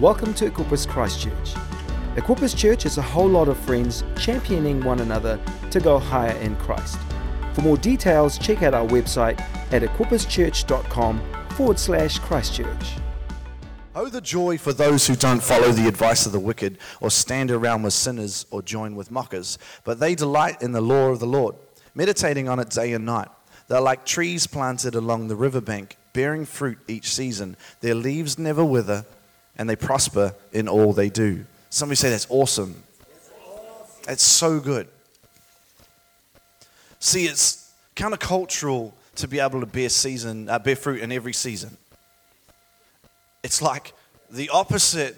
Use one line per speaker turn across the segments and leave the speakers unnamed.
Welcome to Equippers Christchurch. Equippers Church is a whole lot of friends championing one another to go higher in Christ. For more details, check out our website at equipperschurch.com forward slash Christchurch.
Oh, the joy for those who don't follow the advice of the wicked, or stand around with sinners, or join with mockers, but they delight in the law of the Lord, meditating on it day and night. They're like trees planted along the riverbank, bearing fruit each season. Their leaves never wither, and they prosper in all they do. Somebody say that's awesome. It's so good. See, it's countercultural to be able to bear season, uh, bear fruit in every season. It's like the opposite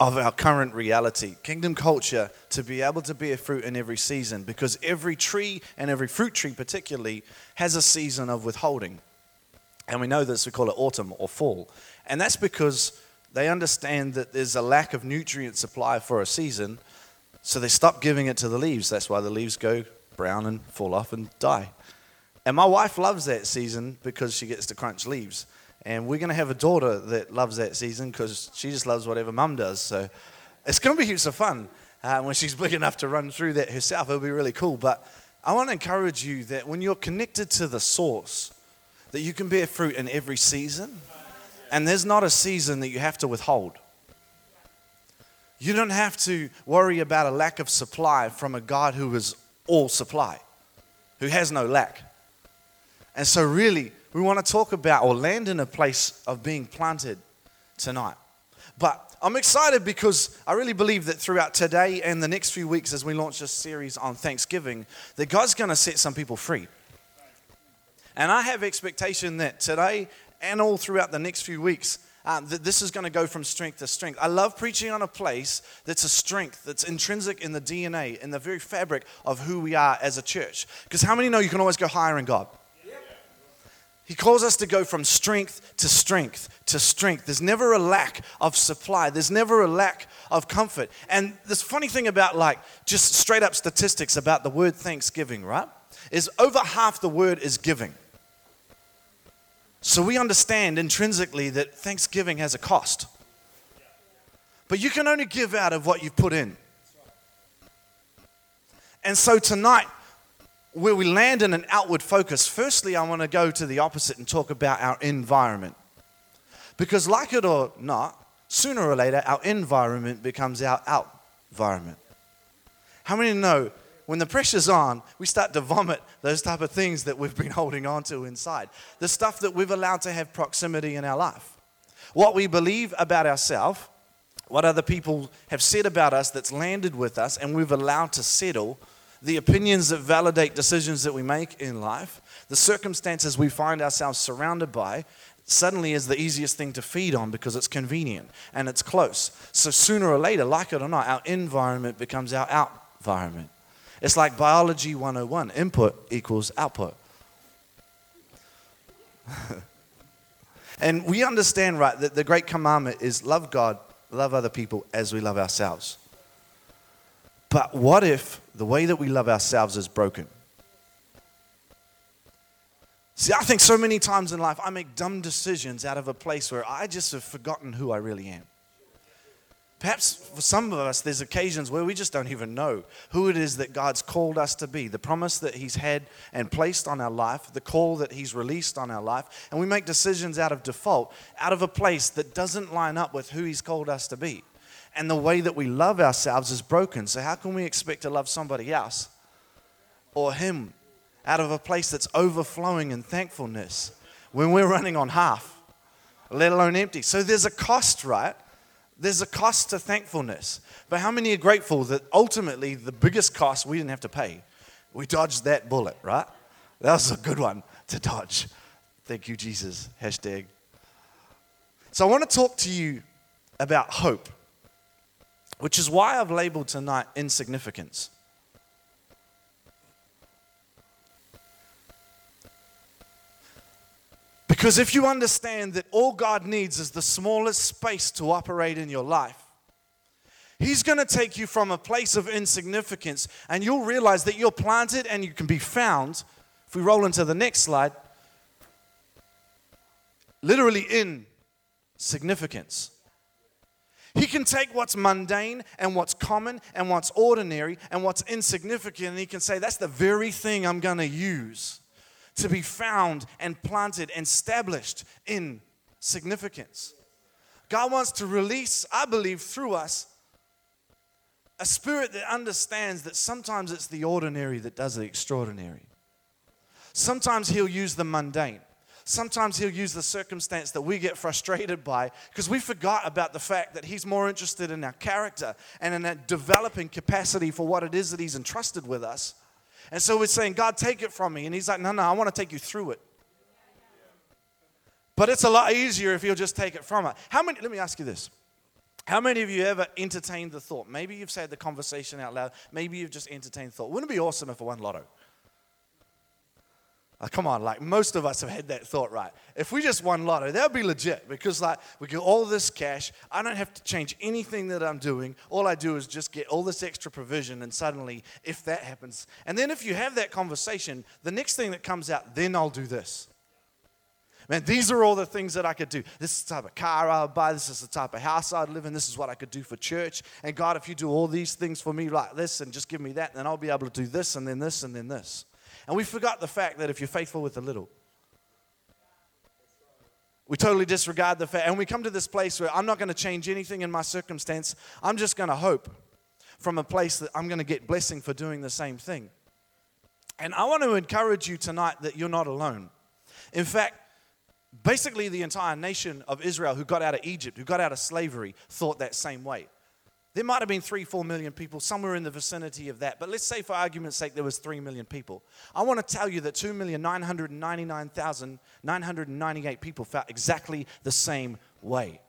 of our current reality. Kingdom culture to be able to bear fruit in every season because every tree and every fruit tree, particularly, has a season of withholding. And we know this, we call it autumn or fall. And that's because they understand that there's a lack of nutrient supply for a season, so they stop giving it to the leaves. That's why the leaves go brown and fall off and die. And my wife loves that season because she gets to crunch leaves. And we're going to have a daughter that loves that season because she just loves whatever mum does. So it's going to be heaps of fun uh, when she's big enough to run through that herself. It'll be really cool. But I want to encourage you that when you're connected to the source, that you can bear fruit in every season. And there's not a season that you have to withhold. You don't have to worry about a lack of supply from a God who is all supply, who has no lack. And so, really, we want to talk about or land in a place of being planted tonight. But I'm excited because I really believe that throughout today and the next few weeks, as we launch this series on Thanksgiving, that God's going to set some people free. And I have expectation that today and all throughout the next few weeks, um, that this is going to go from strength to strength. I love preaching on a place that's a strength, that's intrinsic in the DNA, in the very fabric of who we are as a church. Because how many know you can always go higher in God? He calls us to go from strength to strength to strength. There's never a lack of supply. There's never a lack of comfort. And this funny thing about like just straight up statistics about the word thanksgiving, right? Is over half the word is giving. So we understand intrinsically that thanksgiving has a cost. But you can only give out of what you've put in. And so tonight, where we land in an outward focus, firstly, I want to go to the opposite and talk about our environment. Because, like it or not, sooner or later, our environment becomes our out environment. How many know when the pressure's on, we start to vomit those type of things that we've been holding on to inside? The stuff that we've allowed to have proximity in our life. What we believe about ourselves, what other people have said about us that's landed with us, and we've allowed to settle the opinions that validate decisions that we make in life, the circumstances we find ourselves surrounded by, suddenly is the easiest thing to feed on because it's convenient and it's close. So sooner or later, like it or not, our environment becomes our out environment. It's like biology 101 input equals output. and we understand, right, that the great commandment is love God, love other people as we love ourselves. But what if the way that we love ourselves is broken? See, I think so many times in life I make dumb decisions out of a place where I just have forgotten who I really am. Perhaps for some of us, there's occasions where we just don't even know who it is that God's called us to be, the promise that He's had and placed on our life, the call that He's released on our life, and we make decisions out of default, out of a place that doesn't line up with who He's called us to be. And the way that we love ourselves is broken. So, how can we expect to love somebody else or Him out of a place that's overflowing in thankfulness when we're running on half, let alone empty? So, there's a cost, right? There's a cost to thankfulness. But how many are grateful that ultimately the biggest cost we didn't have to pay? We dodged that bullet, right? That was a good one to dodge. Thank you, Jesus. Hashtag. So I want to talk to you about hope, which is why I've labeled tonight insignificance. Because if you understand that all God needs is the smallest space to operate in your life, He's going to take you from a place of insignificance and you'll realize that you're planted and you can be found. If we roll into the next slide, literally in significance. He can take what's mundane and what's common and what's ordinary and what's insignificant, and He can say, That's the very thing I'm going to use to be found and planted and established in significance. God wants to release, I believe, through us a spirit that understands that sometimes it's the ordinary that does the extraordinary. Sometimes He'll use the mundane. Sometimes He'll use the circumstance that we get frustrated by because we forgot about the fact that He's more interested in our character and in that developing capacity for what it is that He's entrusted with us. And so we're saying, God, take it from me. And He's like, no, no, I want to take you through it. But it's a lot easier if He'll just take it from us. How many, let me ask you this. How many of you ever entertained the thought? Maybe you've said the conversation out loud. Maybe you've just entertained the thought. Wouldn't it be awesome if I won lotto? Oh, come on, like most of us have had that thought, right? If we just won lotto, that would be legit because, like, we get all this cash. I don't have to change anything that I'm doing. All I do is just get all this extra provision, and suddenly, if that happens, and then if you have that conversation, the next thing that comes out, then I'll do this. Man, these are all the things that I could do. This is the type of car I'll buy. This is the type of house I'd live in. This is what I could do for church. And God, if you do all these things for me like this and just give me that, then I'll be able to do this and then this and then this. And we forgot the fact that if you're faithful with a little, we totally disregard the fact. And we come to this place where I'm not going to change anything in my circumstance. I'm just going to hope from a place that I'm going to get blessing for doing the same thing. And I want to encourage you tonight that you're not alone. In fact, basically the entire nation of Israel who got out of Egypt, who got out of slavery, thought that same way. There might have been three, four million people, somewhere in the vicinity of that. But let's say, for argument's sake, there was three million people. I want to tell you that 2,999,998 people felt exactly the same way.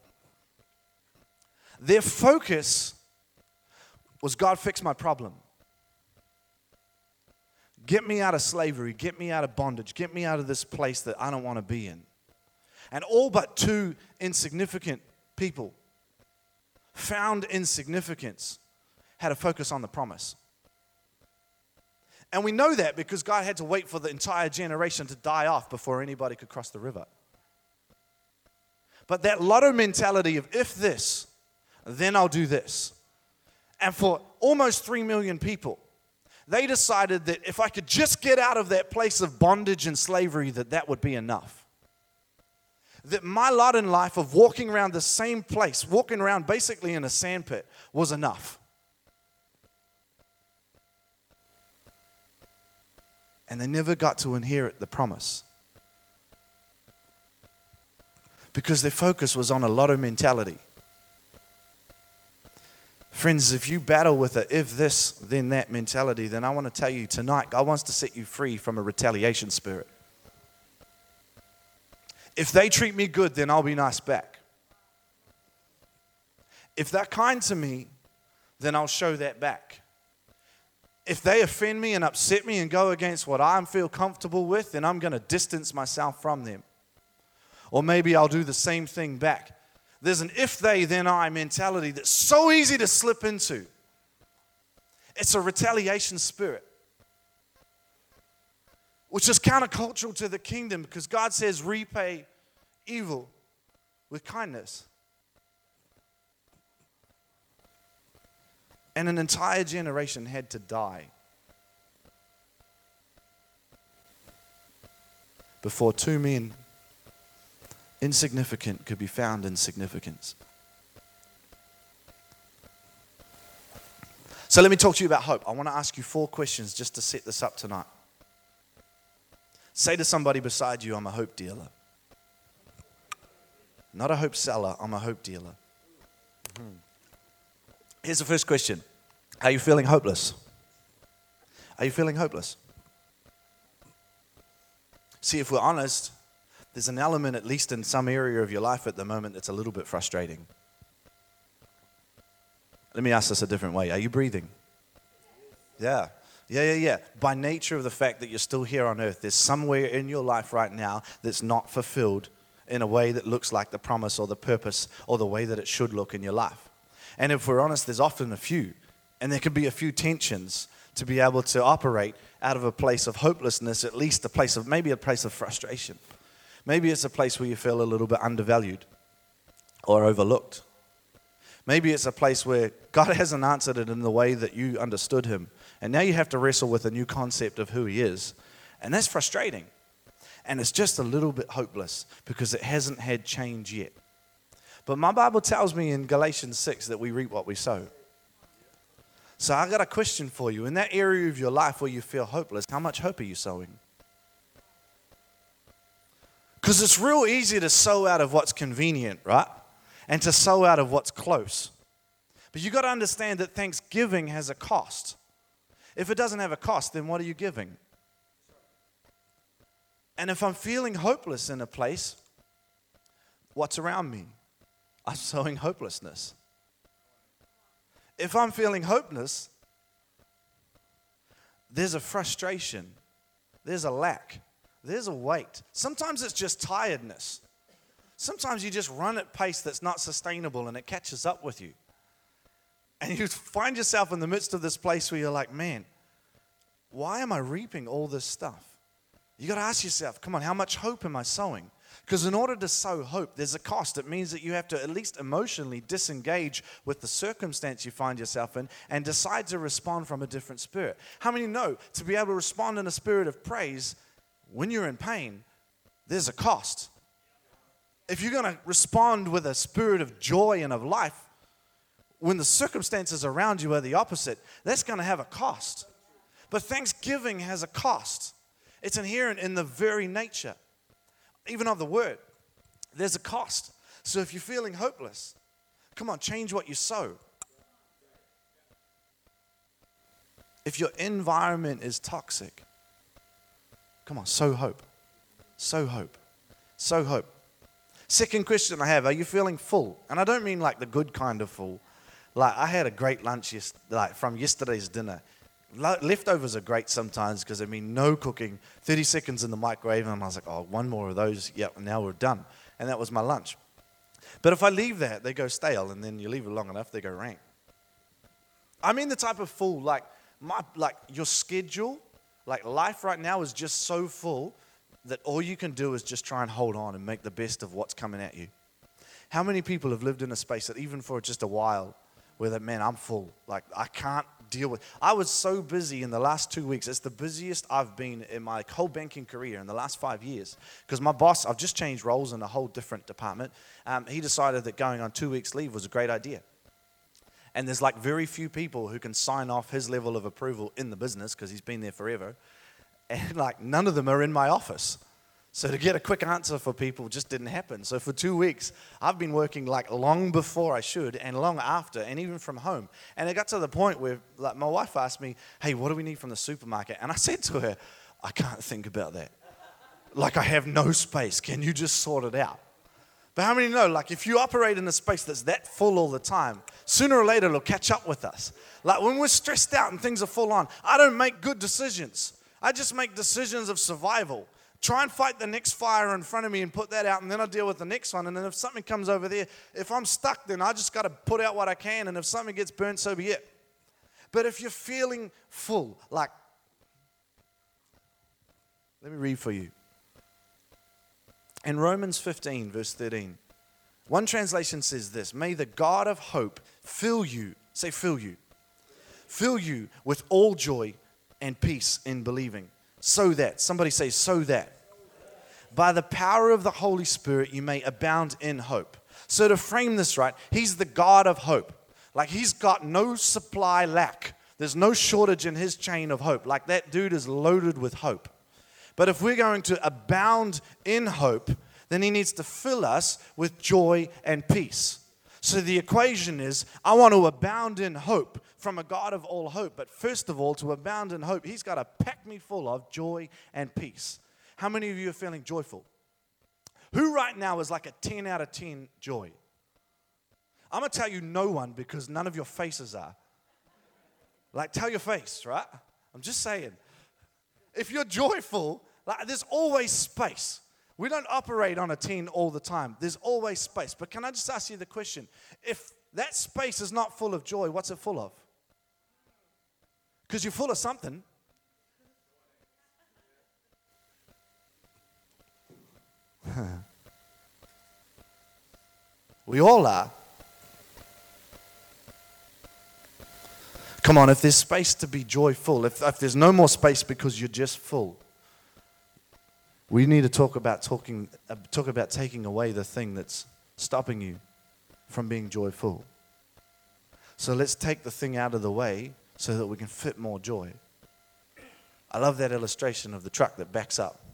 Their focus was God, fix my problem. Get me out of slavery. Get me out of bondage. Get me out of this place that I don't want to be in. And all but two insignificant people found in significance had a focus on the promise. And we know that because God had to wait for the entire generation to die off before anybody could cross the river. But that lotto mentality of if this, then I'll do this. And for almost 3 million people, they decided that if I could just get out of that place of bondage and slavery, that that would be enough that my lot in life of walking around the same place, walking around basically in a sandpit, was enough. And they never got to inherit the promise. Because their focus was on a lotto mentality. Friends, if you battle with a if this, then that mentality, then I want to tell you tonight, God wants to set you free from a retaliation spirit. If they treat me good, then I'll be nice back. If they're kind to me, then I'll show that back. If they offend me and upset me and go against what I feel comfortable with, then I'm going to distance myself from them. Or maybe I'll do the same thing back. There's an if they, then I mentality that's so easy to slip into. It's a retaliation spirit which is countercultural to the kingdom because God says, repay evil with kindness. And an entire generation had to die before two men, insignificant, could be found in significance. So let me talk to you about hope. I want to ask you four questions just to set this up tonight. Say to somebody beside you, I'm a hope dealer. Not a hope seller, I'm a hope dealer. Hmm. Here's the first question Are you feeling hopeless? Are you feeling hopeless? See, if we're honest, there's an element, at least in some area of your life at the moment, that's a little bit frustrating. Let me ask this a different way Are you breathing? Yeah. Yeah, yeah, yeah. By nature of the fact that you're still here on earth, there's somewhere in your life right now that's not fulfilled in a way that looks like the promise or the purpose or the way that it should look in your life. And if we're honest, there's often a few. And there can be a few tensions to be able to operate out of a place of hopelessness, at least a place of maybe a place of frustration. Maybe it's a place where you feel a little bit undervalued or overlooked. Maybe it's a place where God hasn't answered it in the way that you understood Him. And now you have to wrestle with a new concept of who He is. And that's frustrating. And it's just a little bit hopeless because it hasn't had change yet. But my Bible tells me in Galatians 6 that we reap what we sow. So I got a question for you. In that area of your life where you feel hopeless, how much hope are you sowing? Because it's real easy to sow out of what's convenient, right? And to sow out of what's close. But you've got to understand that thanksgiving has a cost. If it doesn't have a cost, then what are you giving? And if I'm feeling hopeless in a place, what's around me? I'm sowing hopelessness. If I'm feeling hopeless, there's a frustration, there's a lack, there's a weight. Sometimes it's just tiredness. Sometimes you just run at pace that's not sustainable and it catches up with you. And you find yourself in the midst of this place where you're like, man, why am I reaping all this stuff? You got to ask yourself, come on, how much hope am I sowing? Because in order to sow hope, there's a cost. It means that you have to at least emotionally disengage with the circumstance you find yourself in and decide to respond from a different spirit. How many know to be able to respond in a spirit of praise when you're in pain, there's a cost? If you're going to respond with a spirit of joy and of life, when the circumstances around you are the opposite, that's going to have a cost. But thanksgiving has a cost. It's inherent in the very nature, even of the word. There's a cost. So if you're feeling hopeless, come on, change what you sow. If your environment is toxic, come on, sow hope. Sow hope. Sow hope. Second question I have Are you feeling full? And I don't mean like the good kind of full. Like, I had a great lunch yes, like, from yesterday's dinner. Leftovers are great sometimes because I mean, no cooking, 30 seconds in the microwave, and I was like, oh, one more of those, yep, now we're done. And that was my lunch. But if I leave that, they go stale, and then you leave it long enough, they go rank. I mean, the type of fool, like, my, like your schedule, like life right now is just so full that all you can do is just try and hold on and make the best of what's coming at you. How many people have lived in a space that even for just a while, where that man, I'm full, like I can't deal with. I was so busy in the last two weeks. It's the busiest I've been in my whole banking career in the last five years. Because my boss, I've just changed roles in a whole different department. Um, he decided that going on two weeks' leave was a great idea. And there's like very few people who can sign off his level of approval in the business because he's been there forever. And like none of them are in my office. So to get a quick answer for people just didn't happen. So for two weeks, I've been working like long before I should and long after, and even from home. And it got to the point where like my wife asked me, "Hey, what do we need from the supermarket?" And I said to her, "I can't think about that. Like I have no space. Can you just sort it out?" But how many know, like, if you operate in a space that's that full all the time, sooner or later it'll catch up with us. Like, when we're stressed out and things are full on, I don't make good decisions. I just make decisions of survival try and fight the next fire in front of me and put that out, and then I'll deal with the next one. And then if something comes over there, if I'm stuck, then I just got to put out what I can. And if something gets burnt, so be it. But if you're feeling full, like, let me read for you. In Romans 15, verse 13, one translation says this May the God of hope fill you, say, fill you, fill you with all joy and peace in believing so that, somebody say, so that, by the power of the Holy Spirit, you may abound in hope. So, to frame this right, He's the God of hope. Like, He's got no supply lack. There's no shortage in His chain of hope. Like, that dude is loaded with hope. But if we're going to abound in hope, then He needs to fill us with joy and peace. So the equation is I want to abound in hope from a God of all hope. But first of all, to abound in hope, He's got to pack me full of joy and peace. How many of you are feeling joyful? Who right now is like a 10 out of 10 joy? I'm going to tell you no one because none of your faces are. Like, tell your face, right? I'm just saying. If you're joyful, like, there's always space. We don't operate on a 10 all the time. There's always space. But can I just ask you the question? If that space is not full of joy, what's it full of? Because you're full of something. we all are. Come on, if there's space to be joyful, if, if there's no more space because you're just full, we need to talk about talking, uh, talk about taking away the thing that's stopping you from being joyful. So let's take the thing out of the way so that we can fit more joy. I love that illustration of the truck that backs up.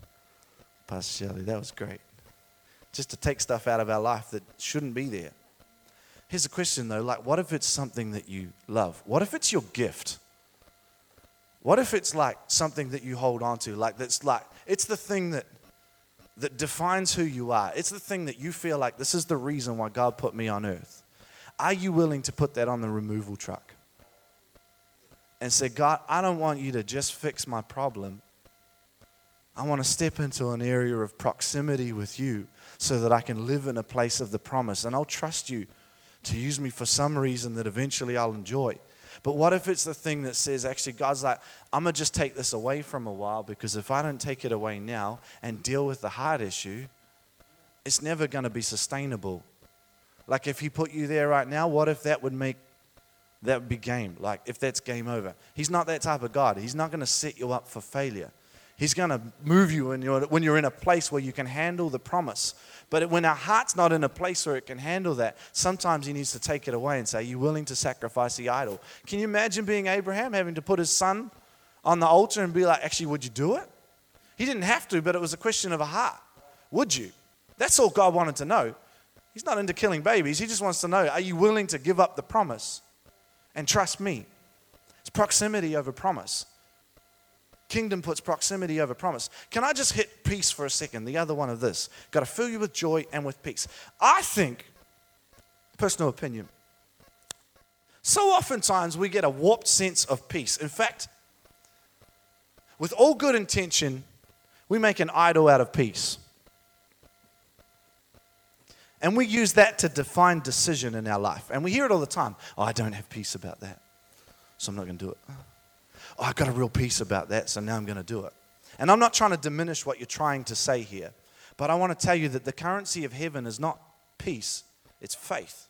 Pastor Shelley, that was great. Just to take stuff out of our life that shouldn't be there. Here's a question though like, what if it's something that you love? What if it's your gift? What if it's like something that you hold on to? Like, that's like, it's the thing that that defines who you are. It's the thing that you feel like this is the reason why God put me on earth. Are you willing to put that on the removal truck? And say, God, I don't want you to just fix my problem. I want to step into an area of proximity with you so that I can live in a place of the promise. And I'll trust you to use me for some reason that eventually I'll enjoy. But what if it's the thing that says, actually, God's like, I'm going to just take this away from a while because if I don't take it away now and deal with the heart issue, it's never going to be sustainable. Like if He put you there right now, what if that would make that would be game? Like if that's game over. He's not that type of God. He's not going to set you up for failure. He's going to move you when you're, when you're in a place where you can handle the promise. But when our heart's not in a place where it can handle that, sometimes He needs to take it away and say, Are you willing to sacrifice the idol? Can you imagine being Abraham, having to put his son on the altar and be like, Actually, would you do it? He didn't have to, but it was a question of a heart. Would you? That's all God wanted to know. He's not into killing babies. He just wants to know, Are you willing to give up the promise and trust me? It's proximity over promise. Kingdom puts proximity over promise. Can I just hit peace for a second? The other one of this. Got to fill you with joy and with peace. I think, personal opinion, so oftentimes we get a warped sense of peace. In fact, with all good intention, we make an idol out of peace. And we use that to define decision in our life. And we hear it all the time. Oh, I don't have peace about that, so I'm not going to do it oh, I got a real peace about that, so now I'm going to do it. And I'm not trying to diminish what you're trying to say here, but I want to tell you that the currency of heaven is not peace, it's faith.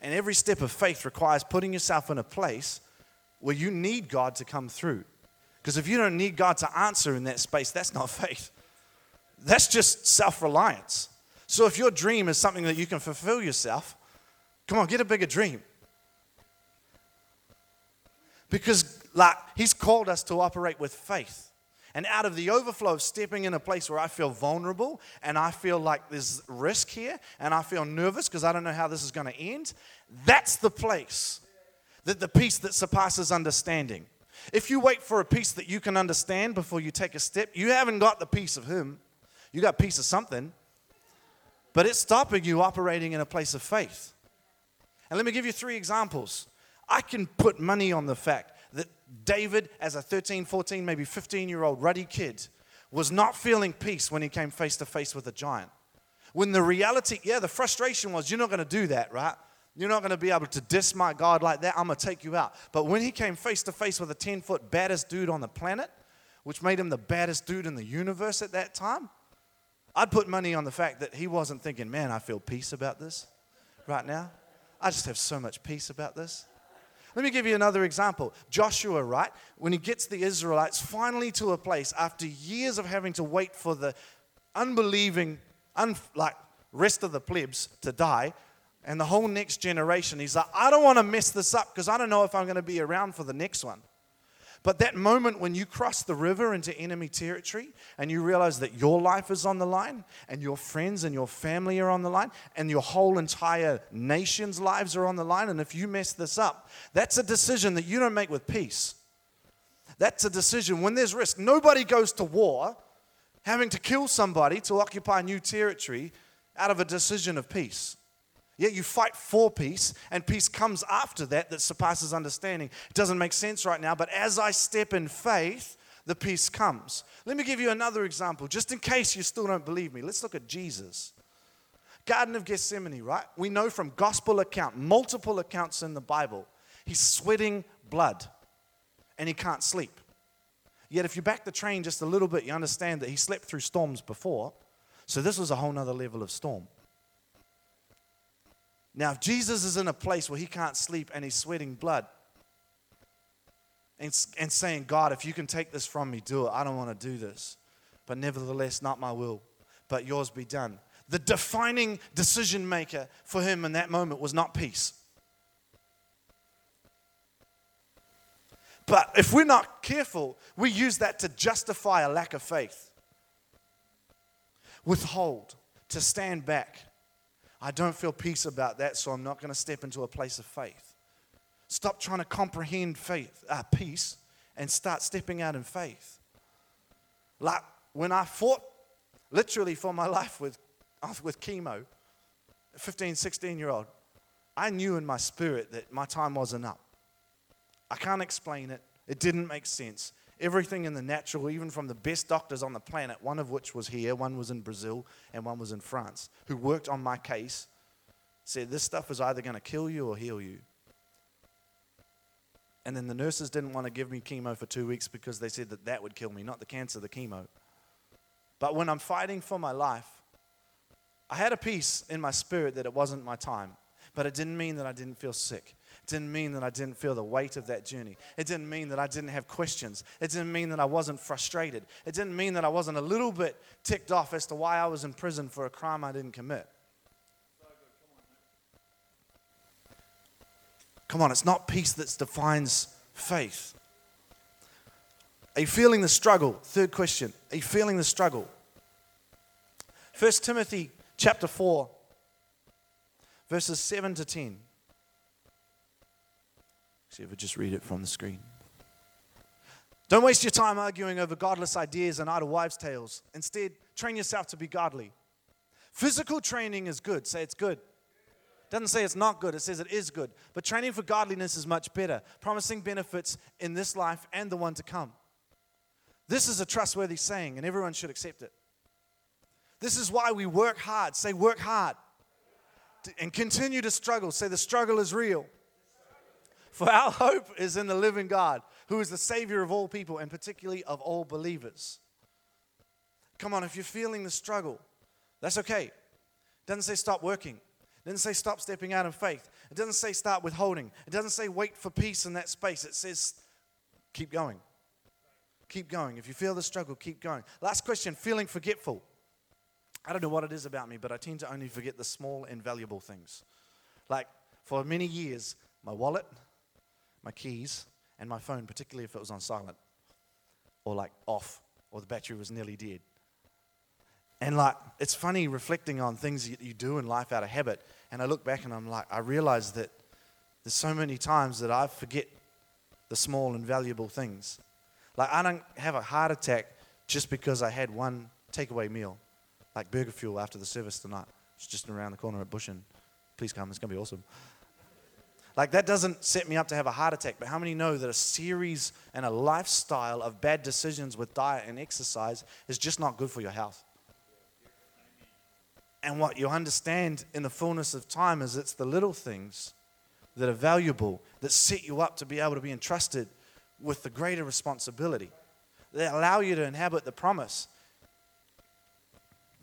And every step of faith requires putting yourself in a place where you need God to come through. Because if you don't need God to answer in that space, that's not faith. That's just self reliance. So if your dream is something that you can fulfill yourself, come on, get a bigger dream. Because like he's called us to operate with faith. And out of the overflow of stepping in a place where I feel vulnerable and I feel like there's risk here and I feel nervous because I don't know how this is going to end, that's the place that the peace that surpasses understanding. If you wait for a peace that you can understand before you take a step, you haven't got the peace of Him. You got peace of something, but it's stopping you operating in a place of faith. And let me give you three examples. I can put money on the fact David, as a 13, 14, maybe 15 year old ruddy kid, was not feeling peace when he came face to face with a giant. When the reality, yeah, the frustration was, you're not going to do that, right? You're not going to be able to diss my God like that. I'm going to take you out. But when he came face to face with a 10 foot baddest dude on the planet, which made him the baddest dude in the universe at that time, I'd put money on the fact that he wasn't thinking, man, I feel peace about this right now. I just have so much peace about this. Let me give you another example. Joshua, right? When he gets the Israelites finally to a place after years of having to wait for the unbelieving, un, like rest of the plebs to die, and the whole next generation, he's like, I don't want to mess this up because I don't know if I'm going to be around for the next one. But that moment when you cross the river into enemy territory and you realize that your life is on the line and your friends and your family are on the line and your whole entire nation's lives are on the line, and if you mess this up, that's a decision that you don't make with peace. That's a decision when there's risk. Nobody goes to war having to kill somebody to occupy new territory out of a decision of peace. Yet you fight for peace, and peace comes after that that surpasses understanding. It doesn't make sense right now, but as I step in faith, the peace comes. Let me give you another example, just in case you still don't believe me. Let's look at Jesus. Garden of Gethsemane, right? We know from gospel account, multiple accounts in the Bible, he's sweating blood and he can't sleep. Yet, if you back the train just a little bit, you understand that he slept through storms before. So, this was a whole nother level of storm. Now, if Jesus is in a place where he can't sleep and he's sweating blood, and, and saying, God, if you can take this from me, do it. I don't want to do this. But nevertheless, not my will, but yours be done. The defining decision maker for him in that moment was not peace. But if we're not careful, we use that to justify a lack of faith. Withhold, to stand back. I don't feel peace about that, so I'm not going to step into a place of faith. Stop trying to comprehend faith, uh, peace, and start stepping out in faith. Like when I fought literally for my life with, with chemo, 15, 16 year old, I knew in my spirit that my time wasn't up. I can't explain it. It didn't make sense. Everything in the natural, even from the best doctors on the planet, one of which was here, one was in Brazil, and one was in France, who worked on my case, said this stuff is either going to kill you or heal you. And then the nurses didn't want to give me chemo for two weeks because they said that that would kill me, not the cancer, the chemo. But when I'm fighting for my life, I had a peace in my spirit that it wasn't my time. But it didn't mean that I didn't feel sick. Didn't mean that I didn't feel the weight of that journey. It didn't mean that I didn't have questions. It didn't mean that I wasn't frustrated. It didn't mean that I wasn't a little bit ticked off as to why I was in prison for a crime I didn't commit. Come on, it's not peace that defines faith. Are you feeling the struggle? Third question. Are you feeling the struggle? 1 Timothy chapter 4, verses 7 to 10. See if I just read it from the screen. Don't waste your time arguing over godless ideas and idle wives' tales. Instead, train yourself to be godly. Physical training is good. Say it's good. Doesn't say it's not good, it says it is good. But training for godliness is much better, promising benefits in this life and the one to come. This is a trustworthy saying, and everyone should accept it. This is why we work hard. Say, work hard. And continue to struggle. Say, the struggle is real. For our hope is in the living God, who is the Savior of all people, and particularly of all believers. Come on, if you're feeling the struggle, that's okay. It doesn't say stop working. It doesn't say stop stepping out in faith. It doesn't say start withholding. It doesn't say wait for peace in that space. It says keep going. Keep going. If you feel the struggle, keep going. Last question feeling forgetful. I don't know what it is about me, but I tend to only forget the small and valuable things. Like for many years, my wallet, my keys, and my phone, particularly if it was on silent or like off or the battery was nearly dead. And like, it's funny reflecting on things that you do in life out of habit. And I look back and I'm like, I realize that there's so many times that I forget the small and valuable things. Like, I don't have a heart attack just because I had one takeaway meal, like burger fuel after the service tonight. It's just around the corner at Bush Inn. Please come, it's going to be awesome. Like, that doesn't set me up to have a heart attack, but how many know that a series and a lifestyle of bad decisions with diet and exercise is just not good for your health? And what you understand in the fullness of time is it's the little things that are valuable that set you up to be able to be entrusted with the greater responsibility. They allow you to inhabit the promise.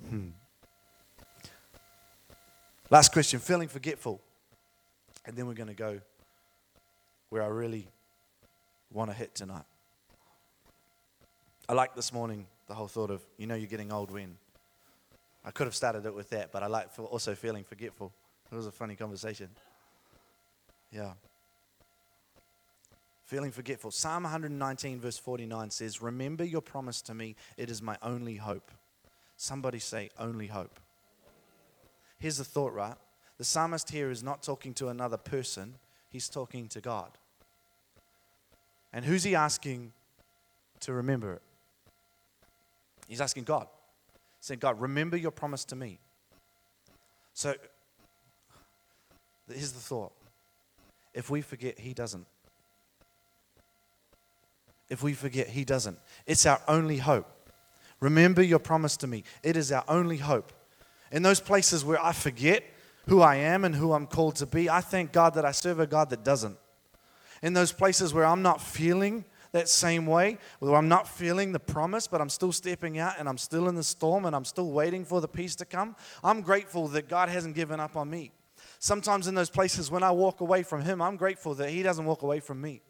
Hmm. Last question feeling forgetful. And then we're going to go where I really want to hit tonight. I like this morning the whole thought of, you know, you're getting old when. I could have started it with that, but I like also feeling forgetful. It was a funny conversation. Yeah. Feeling forgetful. Psalm 119, verse 49 says, Remember your promise to me, it is my only hope. Somebody say, only hope. Here's the thought, right? The psalmist here is not talking to another person, he's talking to God. And who's he asking to remember it? He's asking God. He said, God, remember your promise to me. So here's the thought if we forget, he doesn't. If we forget, he doesn't. It's our only hope. Remember your promise to me. It is our only hope. In those places where I forget, who I am and who I'm called to be. I thank God that I serve a God that doesn't. In those places where I'm not feeling that same way, where I'm not feeling the promise, but I'm still stepping out and I'm still in the storm and I'm still waiting for the peace to come, I'm grateful that God hasn't given up on me. Sometimes in those places when I walk away from Him, I'm grateful that He doesn't walk away from me.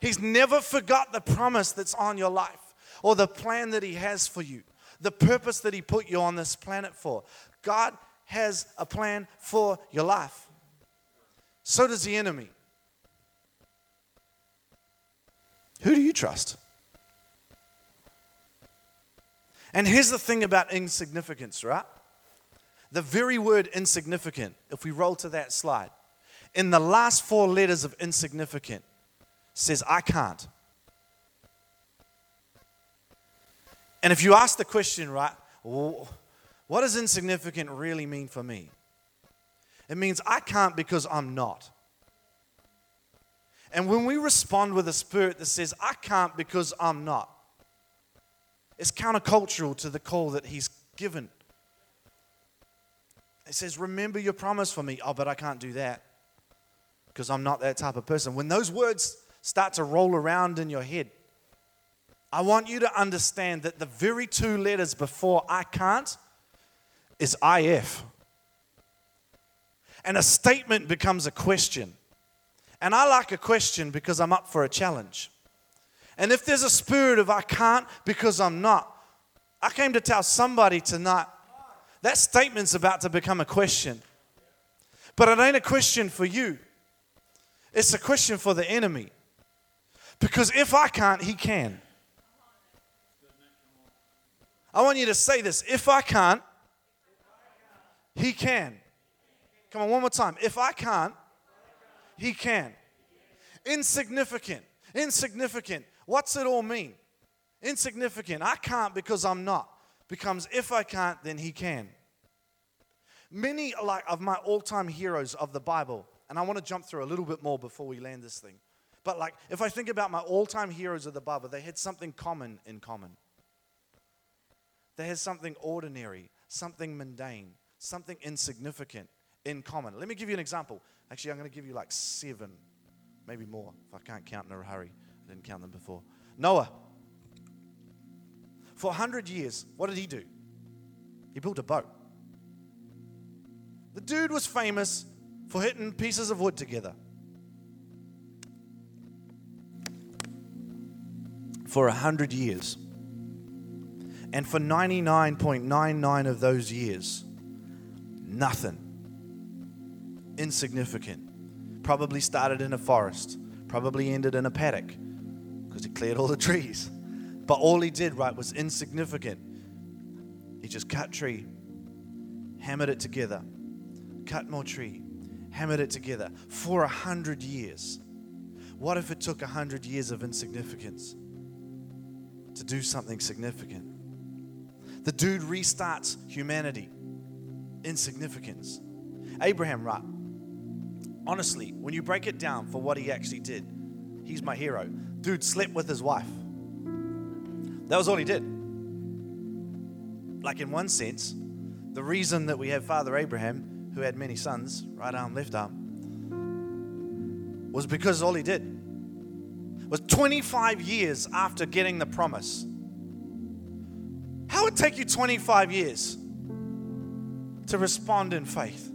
He's never forgot the promise that's on your life or the plan that He has for you, the purpose that He put you on this planet for. God has a plan for your life. So does the enemy. Who do you trust? And here's the thing about insignificance, right? The very word insignificant, if we roll to that slide, in the last four letters of insignificant says, I can't. And if you ask the question, right, what does insignificant really mean for me? It means I can't because I'm not. And when we respond with a spirit that says, I can't because I'm not, it's countercultural to the call that He's given. It says, Remember your promise for me. Oh, but I can't do that because I'm not that type of person. When those words start to roll around in your head, I want you to understand that the very two letters before I can't is IF. And a statement becomes a question. And I like a question because I'm up for a challenge. And if there's a spirit of I can't because I'm not, I came to tell somebody tonight that statement's about to become a question. But it ain't a question for you, it's a question for the enemy. Because if I can't, he can. I want you to say this if I can't, he can. Come on, one more time. If I can't, he can. Insignificant. Insignificant. What's it all mean? Insignificant. I can't because I'm not. Becomes if I can't, then he can. Many like of my all-time heroes of the Bible, and I want to jump through a little bit more before we land this thing. But like if I think about my all-time heroes of the Bible, they had something common in common. They had something ordinary, something mundane, something insignificant in common. Let me give you an example. Actually, I'm going to give you like seven, maybe more, if I can't count in a hurry. I didn't count them before. Noah. For 100 years, what did he do? He built a boat. The dude was famous for hitting pieces of wood together. For 100 years. And for 99.99 of those years, nothing. Insignificant. Probably started in a forest, probably ended in a paddock because he cleared all the trees. But all he did, right, was insignificant. He just cut tree, hammered it together, cut more tree, hammered it together for a hundred years. What if it took a hundred years of insignificance to do something significant? The dude restarts humanity insignificance. Abraham, right? Honestly, when you break it down for what he actually did, he's my hero. Dude slept with his wife. That was all he did. Like, in one sense, the reason that we have Father Abraham, who had many sons, right arm, left arm, was because all he did was 25 years after getting the promise. How would it take you 25 years to respond in faith.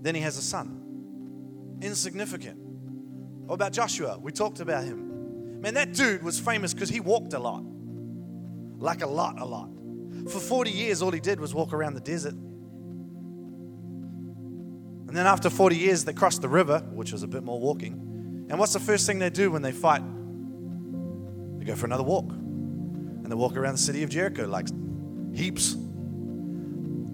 Then he has a son. Insignificant. What about Joshua? We talked about him. Man, that dude was famous because he walked a lot. Like a lot, a lot. For 40 years, all he did was walk around the desert. And then after 40 years, they crossed the river, which was a bit more walking. And what's the first thing they do when they fight? They go for another walk. And they walk around the city of Jericho like heaps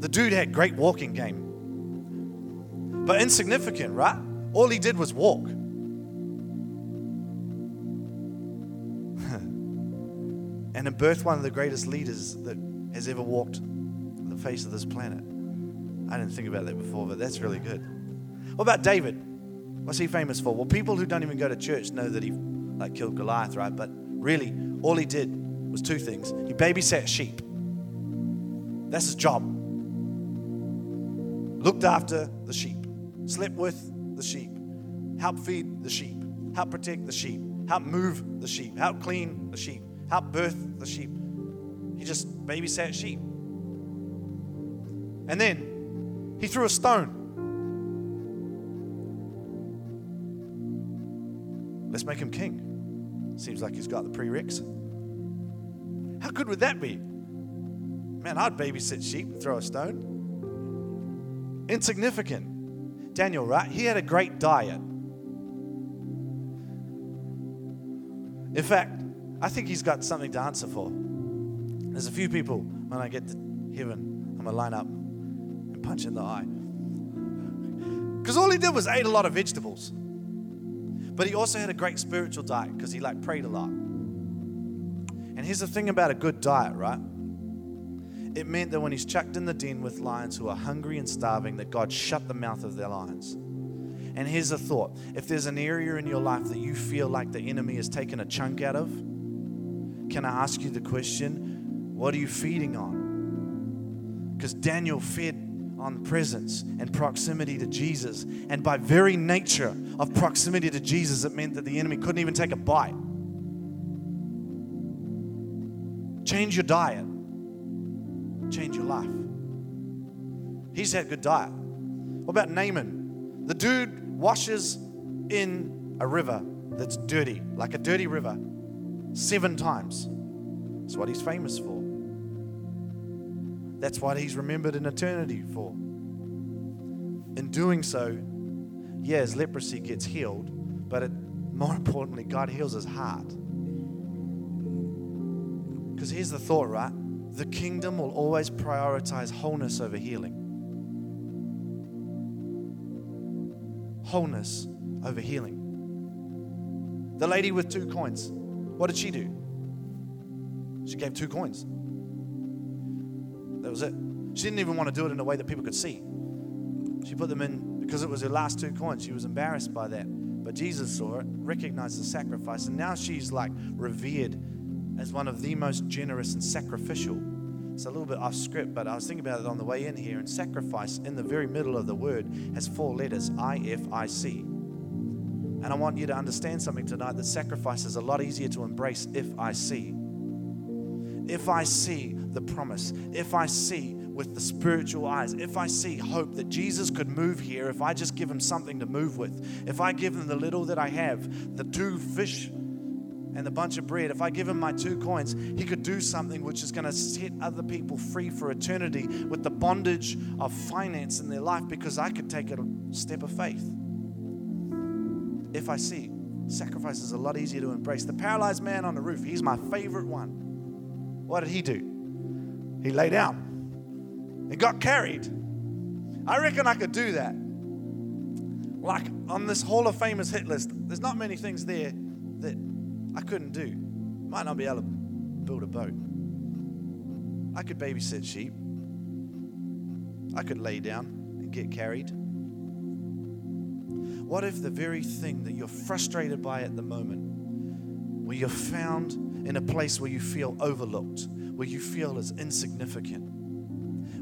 the dude had great walking game, but insignificant, right? All he did was walk. and it birthed one of the greatest leaders that has ever walked the face of this planet. I didn't think about that before, but that's really good. What about David? What's he famous for? Well, people who don't even go to church know that he like killed Goliath, right? But really, all he did was two things. He babysat sheep. That's his job looked after the sheep, slept with the sheep, helped feed the sheep, helped protect the sheep, helped move the sheep, helped clean the sheep, helped birth the sheep. He just babysat sheep. And then he threw a stone. Let's make him king. Seems like he's got the prereqs. How good would that be? Man, I'd babysit sheep and throw a stone. Insignificant. Daniel, right? He had a great diet. In fact, I think he's got something to answer for. There's a few people when I get to heaven, I'm going to line up and punch in the eye. Because all he did was ate a lot of vegetables. But he also had a great spiritual diet because he like prayed a lot. And here's the thing about a good diet, right? It meant that when he's chucked in the den with lions who are hungry and starving, that God shut the mouth of their lions. And here's a thought if there's an area in your life that you feel like the enemy has taken a chunk out of, can I ask you the question, what are you feeding on? Because Daniel fed on presence and proximity to Jesus. And by very nature of proximity to Jesus, it meant that the enemy couldn't even take a bite. Change your diet, change your life. He's had good diet. What about Naaman? The dude washes in a river that's dirty, like a dirty river, seven times. That's what he's famous for. That's what he's remembered in eternity for. In doing so, yeah, his leprosy gets healed, but it, more importantly, God heals his heart. Because here's the thought, right? The kingdom will always prioritize wholeness over healing. Wholeness over healing. The lady with two coins, what did she do? She gave two coins. That was it. She didn't even want to do it in a way that people could see. She put them in because it was her last two coins. She was embarrassed by that. But Jesus saw it, recognized the sacrifice, and now she's like revered as one of the most generous and sacrificial. It's a little bit off script, but I was thinking about it on the way in here. And sacrifice in the very middle of the word has four letters I F I C. And I want you to understand something tonight that sacrifice is a lot easier to embrace if I see if I see the promise, if I see with the spiritual eyes, if I see hope that Jesus could move here, if I just give him something to move with, if I give him the little that I have, the two fish and the bunch of bread, if I give him my two coins, he could do something which is going to set other people free for eternity with the bondage of finance in their life because I could take a step of faith. If I see, sacrifice is a lot easier to embrace. The paralyzed man on the roof, he's my favorite one. What did he do? He lay down. He got carried. I reckon I could do that. Like on this Hall of Famers hit list, there's not many things there I couldn't do. Might not be able to build a boat. I could babysit sheep. I could lay down and get carried. What if the very thing that you're frustrated by at the moment, where you're found in a place where you feel overlooked, where you feel as insignificant?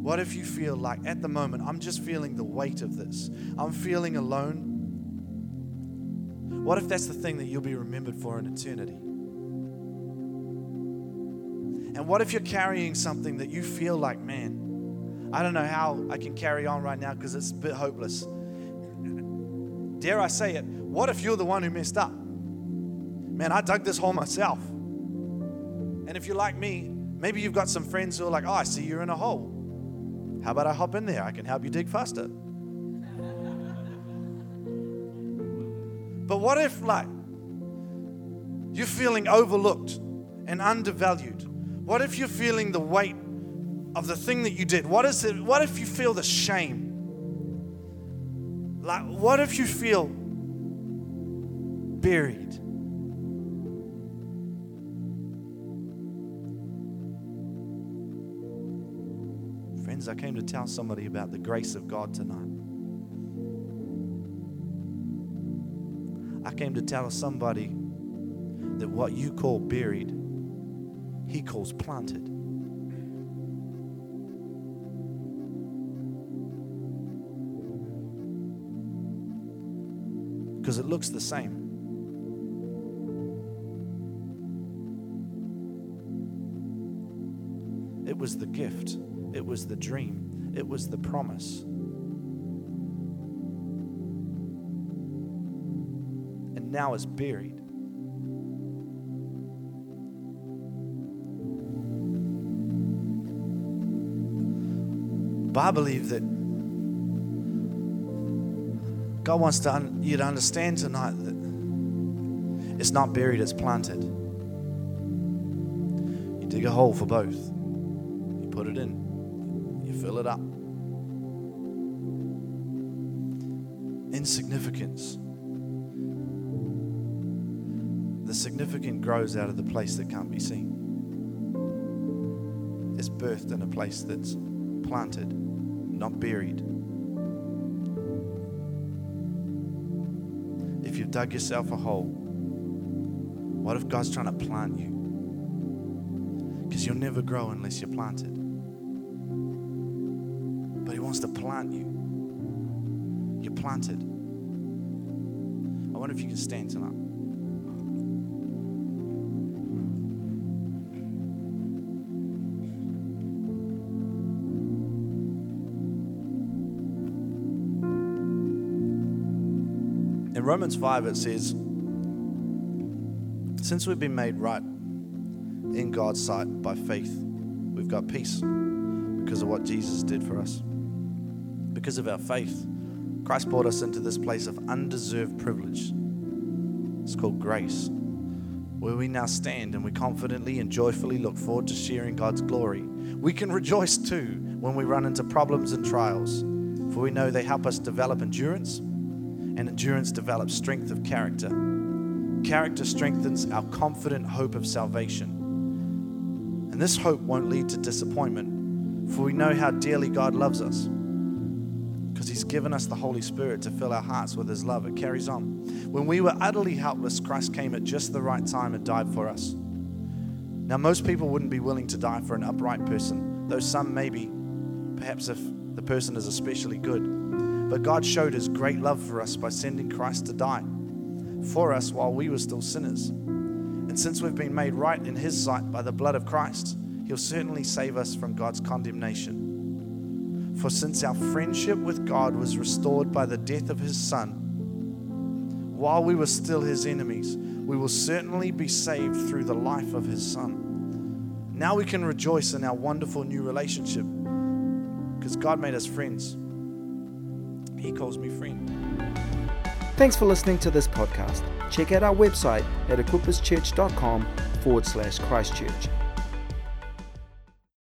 What if you feel like at the moment, I'm just feeling the weight of this? I'm feeling alone. What if that's the thing that you'll be remembered for in eternity? And what if you're carrying something that you feel like, man, I don't know how I can carry on right now because it's a bit hopeless? Dare I say it? What if you're the one who messed up? Man, I dug this hole myself. And if you're like me, maybe you've got some friends who are like, oh, I see you're in a hole. How about I hop in there? I can help you dig faster. But what if, like, you're feeling overlooked and undervalued? What if you're feeling the weight of the thing that you did? What is it? What if you feel the shame? Like, what if you feel buried? Friends, I came to tell somebody about the grace of God tonight. Came to tell somebody that what you call buried, He calls planted. Because it looks the same. It was the gift. It was the dream, it was the promise. now is buried. But I believe that God wants to un- you to understand tonight that it's not buried, it's planted. You dig a hole for both, you put it in, you fill it up. Insignificance. The significant grows out of the place that can't be seen. It's birthed in a place that's planted, not buried. If you've dug yourself a hole, what if God's trying to plant you? Because you'll never grow unless you're planted. But He wants to plant you. You're planted. I wonder if you can stand tonight. Romans 5, it says, Since we've been made right in God's sight by faith, we've got peace because of what Jesus did for us. Because of our faith, Christ brought us into this place of undeserved privilege. It's called grace, where we now stand and we confidently and joyfully look forward to sharing God's glory. We can rejoice too when we run into problems and trials, for we know they help us develop endurance and endurance develops strength of character. Character strengthens our confident hope of salvation. And this hope won't lead to disappointment, for we know how dearly God loves us. Because He's given us the Holy Spirit to fill our hearts with His love. It carries on. When we were utterly helpless, Christ came at just the right time and died for us. Now, most people wouldn't be willing to die for an upright person, though some maybe, perhaps if the person is especially good. But God showed his great love for us by sending Christ to die for us while we were still sinners. And since we've been made right in his sight by the blood of Christ, he'll certainly save us from God's condemnation. For since our friendship with God was restored by the death of his Son, while we were still his enemies, we will certainly be saved through the life of his Son. Now we can rejoice in our wonderful new relationship because God made us friends. He calls me friend.
Thanks for listening to this podcast. Check out our website at equipperschurch.com forward slash Christchurch.